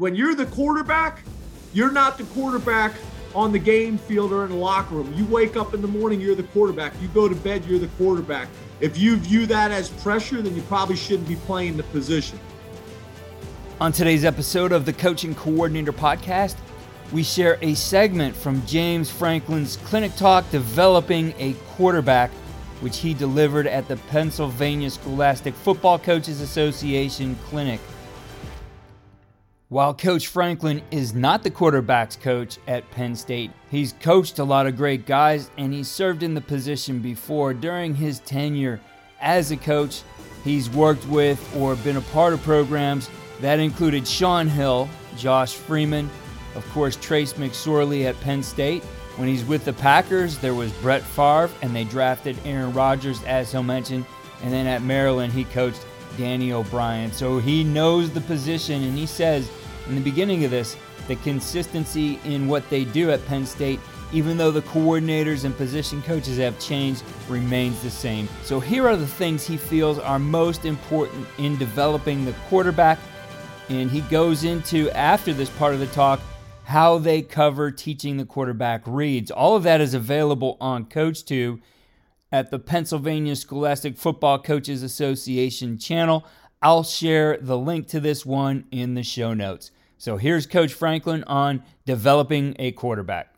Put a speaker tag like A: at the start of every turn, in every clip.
A: When you're the quarterback, you're not the quarterback on the game field or in the locker room. You wake up in the morning, you're the quarterback. You go to bed, you're the quarterback. If you view that as pressure, then you probably shouldn't be playing the position.
B: On today's episode of the Coach and Coordinator Podcast, we share a segment from James Franklin's Clinic Talk Developing a Quarterback, which he delivered at the Pennsylvania Scholastic Football Coaches Association Clinic. While Coach Franklin is not the quarterback's coach at Penn State, he's coached a lot of great guys and he's served in the position before. During his tenure as a coach, he's worked with or been a part of programs that included Shaun Hill, Josh Freeman, of course, Trace McSorley at Penn State. When he's with the Packers, there was Brett Favre, and they drafted Aaron Rodgers, as he'll mention. And then at Maryland, he coached Danny O'Brien. So he knows the position, and he says in the beginning of this, the consistency in what they do at Penn State, even though the coordinators and position coaches have changed, remains the same. So here are the things he feels are most important in developing the quarterback. And he goes into, after this part of the talk, how they cover teaching the quarterback reads. All of that is available on CoachTube at the Pennsylvania Scholastic Football Coaches Association channel. I'll share the link to this one in the show notes. So here's Coach Franklin on developing a quarterback.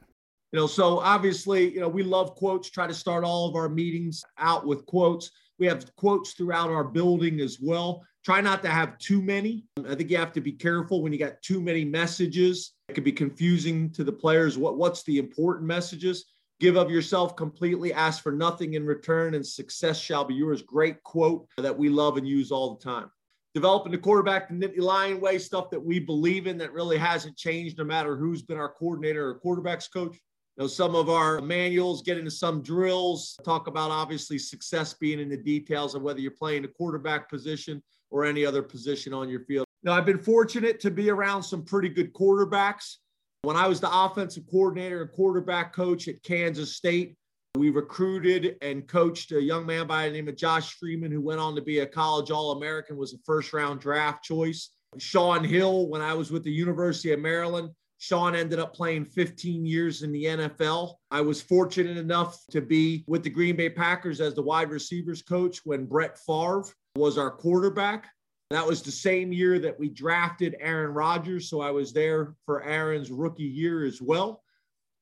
A: You know, so obviously, you know, we love quotes, try to start all of our meetings out with quotes. We have quotes throughout our building as well. Try not to have too many. I think you have to be careful when you got too many messages. It could be confusing to the players. What, what's the important messages? Give of yourself completely, ask for nothing in return, and success shall be yours. Great quote that we love and use all the time. Developing the quarterback the Nittany Lion way, stuff that we believe in that really hasn't changed no matter who's been our coordinator or quarterbacks coach. You know, some of our manuals get into some drills, talk about obviously success being in the details of whether you're playing a quarterback position or any other position on your field. Now, I've been fortunate to be around some pretty good quarterbacks. When I was the offensive coordinator and quarterback coach at Kansas State, we recruited and coached a young man by the name of Josh Freeman, who went on to be a college All American, was a first round draft choice. Shaun Hill, when I was with the University of Maryland, Shaun ended up playing 15 years in the NFL. I was fortunate enough to be with the Green Bay Packers as the wide receivers coach when Brett Favre was our quarterback. That was the same year that we drafted Aaron Rodgers. So I was there for Aaron's rookie year as well.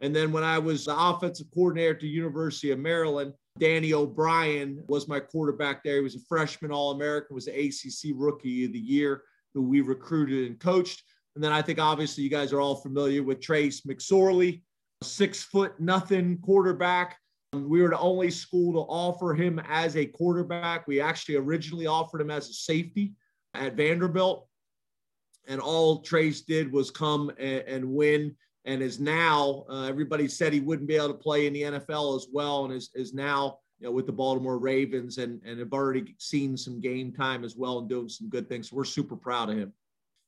A: And then when I was the offensive coordinator at the University of Maryland, Danny O'Brien was my quarterback there. He was a freshman All American, was the ACC Rookie of the Year, who we recruited and coached. And then I think obviously you guys are all familiar with Trace McSorley, six foot nothing quarterback. Um, we were the only school to offer him as a quarterback. We actually originally offered him as a safety at Vanderbilt. And all Trace did was come and, and win and is now, uh, everybody said he wouldn't be able to play in the NFL as well, and is, is now you know, with the Baltimore Ravens and, and have already seen some game time as well and doing some good things. So we're super proud of him.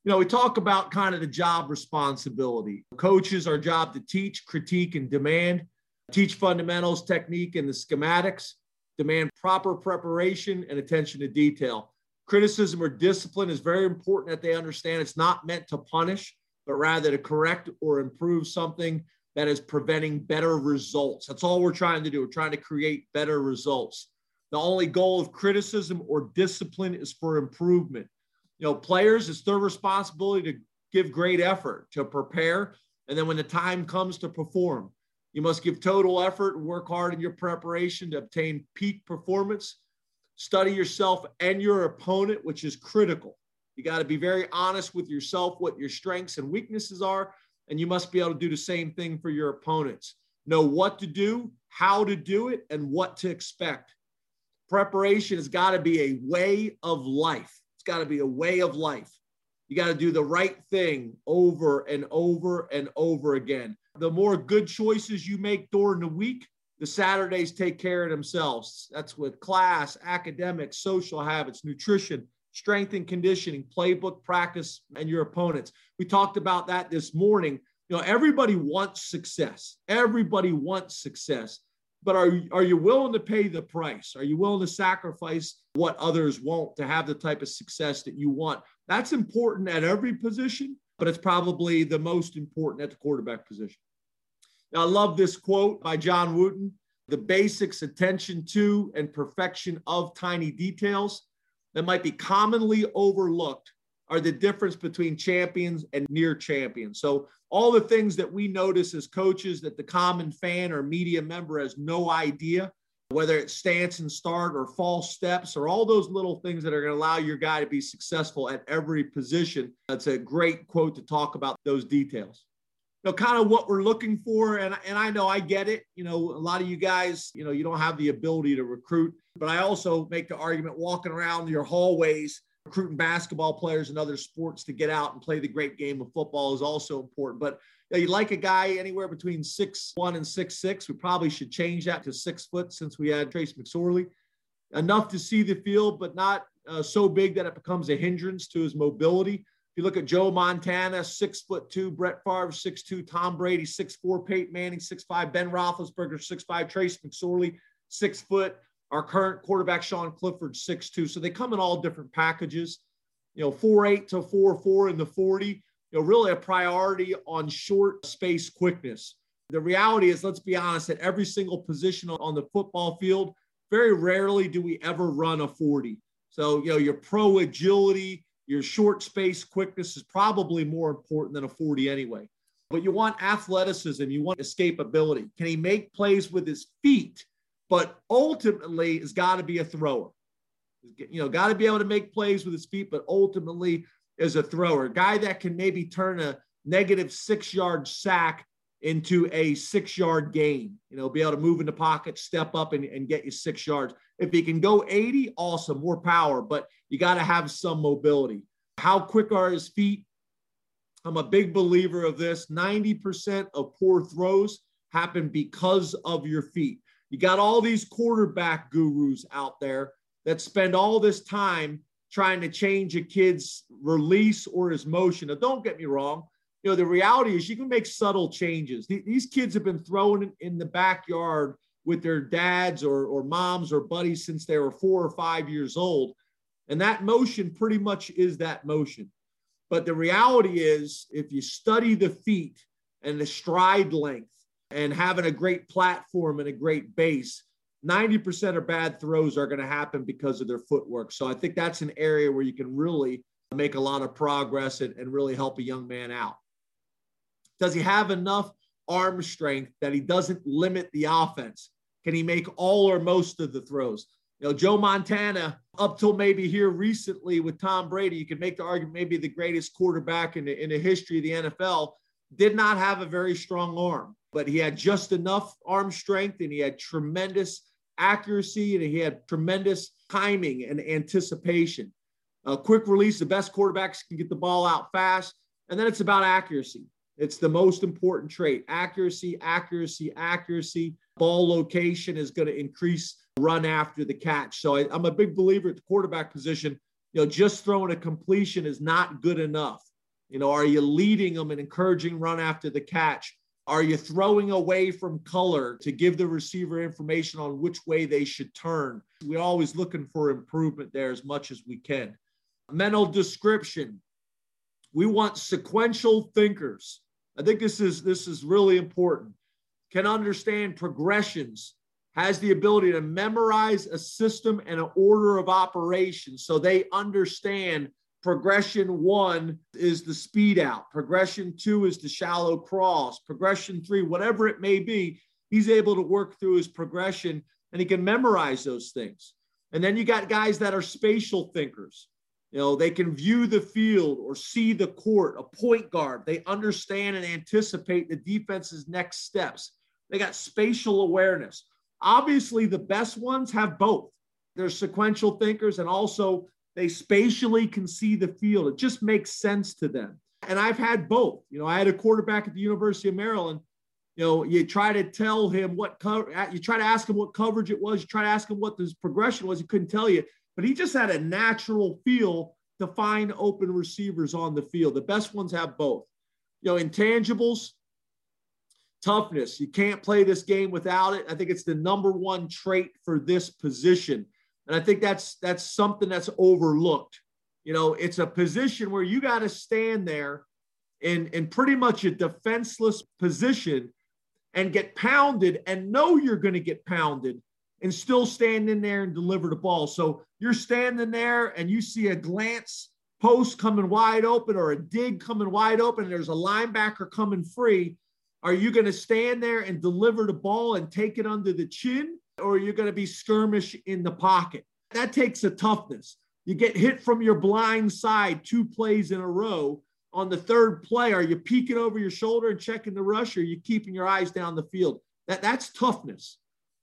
A: You know, we talk about kind of the job responsibility. Coaches, our job to teach, critique, and demand, teach fundamentals, technique, and the schematics, demand proper preparation and attention to detail criticism or discipline is very important that they understand it's not meant to punish, but rather to correct or improve something that is preventing better results. That's all we're trying to do. We're trying to create better results. The only goal of criticism or discipline is for improvement. You know, players, it's their responsibility to give great effort, to prepare. And then when the time comes to perform, you must give total effort and work hard in your preparation to obtain peak performance study yourself and your opponent, which is critical. You got to be very honest with yourself, what your strengths and weaknesses are. And you must be able to do the same thing for your opponents. Know what to do, how to do it, and what to expect. Preparation has got to be a way of life. It's got to be a way of life. You got to do the right thing over and over and over again. The more good choices you make during the week, the Saturdays take care of themselves. That's with class, academics, social habits, nutrition, strength and conditioning, playbook practice, and your opponents. We talked about that this morning. You know, everybody wants success. Everybody wants success. But are, are you willing to pay the price? Are you willing to sacrifice what others won't to have the type of success that you want? That's important at every position, but it's probably the most important at the quarterback position. Now, I love this quote by John Wooden the basics, attention to, and perfection of tiny details that might be commonly overlooked are the difference between champions and near champions. So, all the things that we notice as coaches that the common fan or media member has no idea, whether it's stance and start or false steps or all those little things that are going to allow your guy to be successful at every position. That's a great quote to talk about those details know, kind of what we're looking for. And, and I know I get it. You know, a lot of you guys, you know, you don't have the ability to recruit, but I also make the argument walking around your hallways, recruiting basketball players and other sports to get out and play the great game of football is also important. But you, know, you like a guy anywhere between six one and six six. We probably should change that to six foot since we had Trace McSorley. Enough to see the field, but not uh, so big that it becomes a hindrance to his mobility. You look at Joe Montana, six foot two, Brett Favre, six two, Tom Brady, six four, Peyton Manning, six five, Ben Roethlisberger, six five, Trace McSorley, six foot. Our current quarterback Sean Clifford, six two. So they come in all different packages. You know, four eight to four four in the forty. You know, really a priority on short space quickness. The reality is, let's be honest, at every single position on the football field, very rarely do we ever run a 40. So, you know, your pro agility, your short space quickness is probably more important than a 40 anyway. But you want athleticism, you want escapability. Can he make plays with his feet? But ultimately, it's got to be a thrower. You know, got to be able to make plays with his feet, but ultimately is a thrower. A guy that can maybe turn a negative six yard sack into a six yard gain. You know, be able to move in the pocket, step up, and, and get you six yards. If he can go 80, awesome, more power, but you got to have some mobility. How quick are his feet? I'm a big believer of this. 90% of poor throws happen because of your feet. You got all these quarterback gurus out there that spend all this time trying to change a kid's release or his motion. Now, don't get me wrong you know, the reality is you can make subtle changes. These kids have been thrown in the backyard with their dads or, or moms or buddies since they were four or five years old. And that motion pretty much is that motion. But the reality is, if you study the feet and the stride length and having a great platform and a great base, 90% of bad throws are going to happen because of their footwork. So I think that's an area where you can really make a lot of progress and, and really help a young man out. Does he have enough arm strength that he doesn't limit the offense? Can he make all or most of the throws? You know, Joe Montana, up till maybe here recently with Tom Brady, you could make the argument maybe the greatest quarterback in the, in the history of the NFL, did not have a very strong arm, but he had just enough arm strength and he had tremendous accuracy and he had tremendous timing and anticipation. A quick release, the best quarterbacks can get the ball out fast. And then it's about accuracy. It's the most important trait accuracy, accuracy, accuracy. Ball location is going to increase run after the catch. So I, am a big believer at the quarterback position. You know, just throwing a completion is not good enough. You know, are you leading them and encouraging run after the catch? Are you throwing away from color to give the receiver information on which way they should turn? We're always looking for improvement there as much as we can. Mental description, we want sequential thinkers. I think this is this is really important. Can understand progressions, has the ability to memorize a system and an order of operations so they understand progression one is the speed out, progression two is the shallow cross, progression three, whatever it may be, he's able to work through his progression and he can memorize those things. And then you got guys that are spatial thinkers. You know, they can view the field or see the court, a point guard. They understand and anticipate the defense's next steps. They got spatial awareness. Obviously, the best ones have both. They're sequential thinkers and also they spatially can see the field. It just makes sense to them. And I've had both. You know, I had a quarterback at the University of Maryland. You know, you try to tell him what cover, you try to ask him what coverage it was, you try to ask him what his progression was. He couldn't tell you but he just had a natural feel to find open receivers on the field. The best ones have both. You know, intangibles, toughness. You can't play this game without it. I think it's the number one trait for this position. And I think that's that's something that's overlooked. You know, it's a position where you got to stand there in, in pretty much a defenseless position and get pounded and know you're going to get pounded and still stand in there and deliver the ball. So you're standing there and you see a glance post coming wide open or a dig coming wide open, there's a linebacker coming free. Are you going to stand there and deliver the ball and take it under the chin, or are you going to be skirmish in the pocket? That takes a toughness. You get hit from your blind side two plays in a row. On the third play, are you peeking over your shoulder and checking the rush, or are you keeping your eyes down the field? That, that's toughness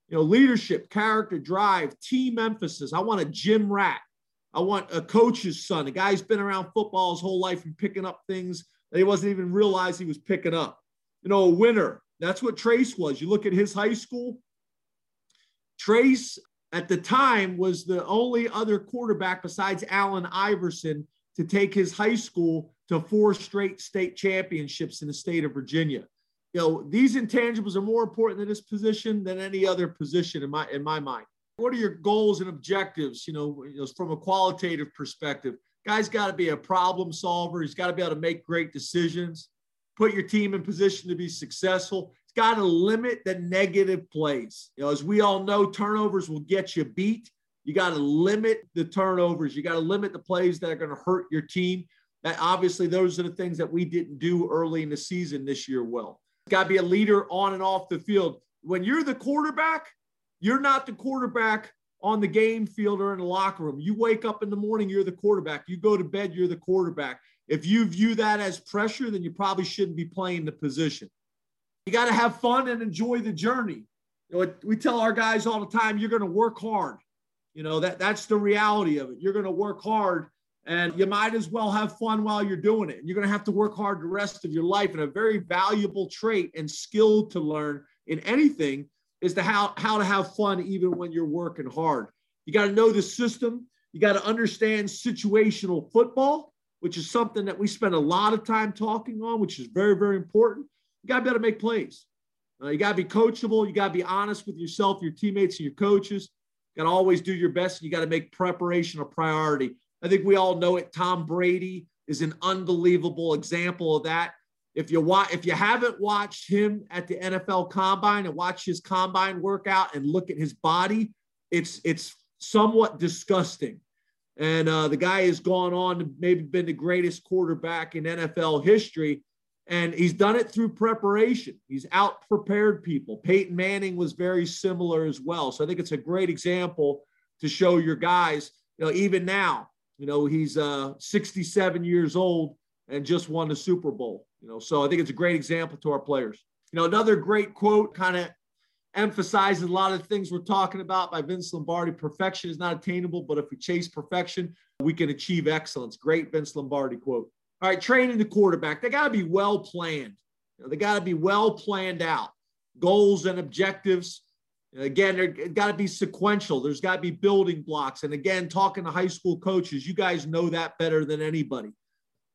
A: you know, leadership, character, drive, team emphasis. I want a gym rat. I want a coach's son, a guy who's been around football his whole life and picking up things that he wasn't even realize he was picking up. You know, a winner. That's what Trace was. You look at his high school. Trace at the time was the only other quarterback besides Allen Iverson to take his high school to four straight state championships in the state of Virginia you know, these intangibles are more important in this position than any other position in my in my mind. What are your goals and objectives? You know, from a qualitative perspective, guy's got to be a problem solver. He's got to be able to make great decisions, put your team in position to be successful. He's got to limit the negative plays. You know, as we all know, turnovers will get you beat. You got to limit the turnovers. You got to limit the plays that are going to hurt your team. That obviously, those are the things that we didn't do early in the season this year. Well, got to be a leader on and off the field. When you're the quarterback, you're not the quarterback on the game field or in the locker room. You wake up in the morning, you're the quarterback. You go to bed, you're the quarterback. If you view that as pressure, then you probably shouldn't be playing the position. You got to have fun and enjoy the journey. You know, we tell our guys all the time, you're going to work hard. You know, that that's the reality of it. You're going to work hard and you might as well have fun while you're doing it. And you're going to have to work hard the rest of your life. And a very valuable trait and skill to learn in anything is to how, how to have fun even when you're working hard. You got to know the system. You got to understand situational football, which is something that we spend a lot of time talking on, which is very, very important. You got to be able to make plays. Uh, you got to be coachable. You got to be honest with yourself, your teammates, and your coaches. You got to always do your best. And you got to make preparation a priority. I think we all know it. Tom Brady is an unbelievable example of that. If you watch, if you haven't watched him at the NFL Combine and watch his combine workout and look at his body, it's it's somewhat disgusting. And uh, the guy has gone on to maybe been the greatest quarterback in NFL history. And he's done it through preparation. He's out prepared people. Peyton Manning was very similar as well. So I think it's a great example to show your guys, you know, even now, you know, he's uh, 67 years old and just won the Super Bowl. You know, so I think it's a great example to our players. You know, another great quote kind of emphasizes a lot of things we're talking about by Vince Lombardi. Perfection is not attainable, but if we chase perfection, we can achieve excellence. Great Vince Lombardi quote. All right, training the quarterback. They got to be well planned. You know, they got to be well planned out. Goals and objectives Again, there got to be sequential. There's got to be building blocks. And again, talking to high school coaches, you guys know that better than anybody.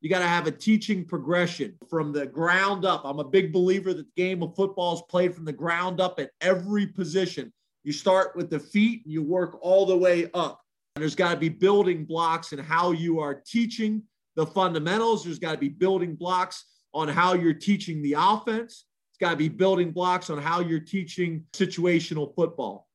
A: You got to have a teaching progression from the ground up. I'm a big believer that the game of football is played from the ground up at every position. You start with the feet and you work all the way up. And there's got to be building blocks in how you are teaching the fundamentals. There's got to be building blocks on how you're teaching the offense. Got to be building blocks on how you're teaching situational football.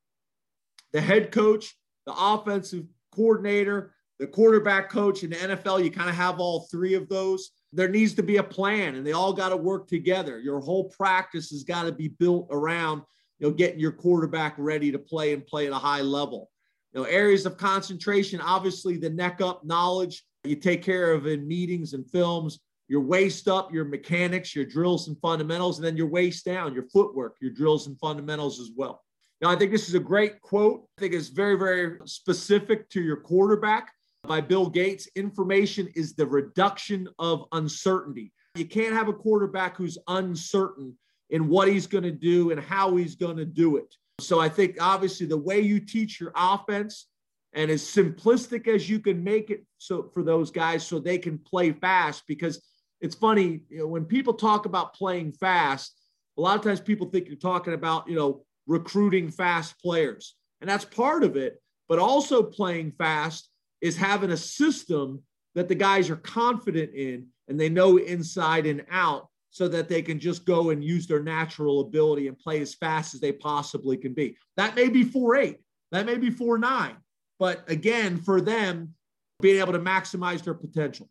A: The head coach, the offensive coordinator, the quarterback coach in the NFL, you kind of have all three of those. There needs to be a plan and they all got to work together. Your whole practice has got to be built around, you know, getting your quarterback ready to play and play at a high level. You know, areas of concentration, obviously the neck up knowledge you take care of in meetings and films, your waist up, your mechanics, your drills and fundamentals, and then your waist down, your footwork, your drills and fundamentals as well. Now, I think this is a great quote. I think it's very, very specific to your quarterback by Bill Gates. Information is the reduction of uncertainty. You can't have a quarterback who's uncertain in what he's going to do and how he's going to do it. So I think obviously the way you teach your offense and as simplistic as you can make it so for those guys so they can play fast because it's funny you know, when people talk about playing fast a lot of times people think you're talking about you know recruiting fast players and that's part of it but also playing fast is having a system that the guys are confident in and they know inside and out so that they can just go and use their natural ability and play as fast as they possibly can be. That may be 4 8, that may be 4 9. But again, for them, being able to maximize their potential.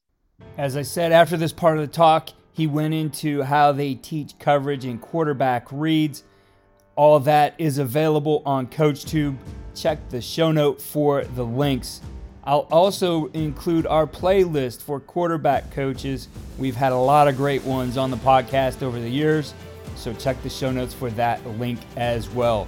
B: As I said after this part of the talk, he went into how they teach coverage and quarterback reads. All that is available on CoachTube. Check the show note for the links. I'll also include our playlist for quarterback coaches. We've had a lot of great ones on the podcast over the years, so check the show notes for that link as well.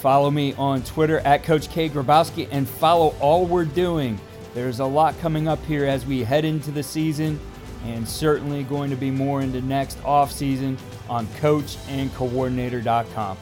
B: Follow me on Twitter at Coach K Grabowski and follow all we're doing. There's a lot coming up here as we head into the season, and certainly going to be more into next off season on coachandcoordinator.com.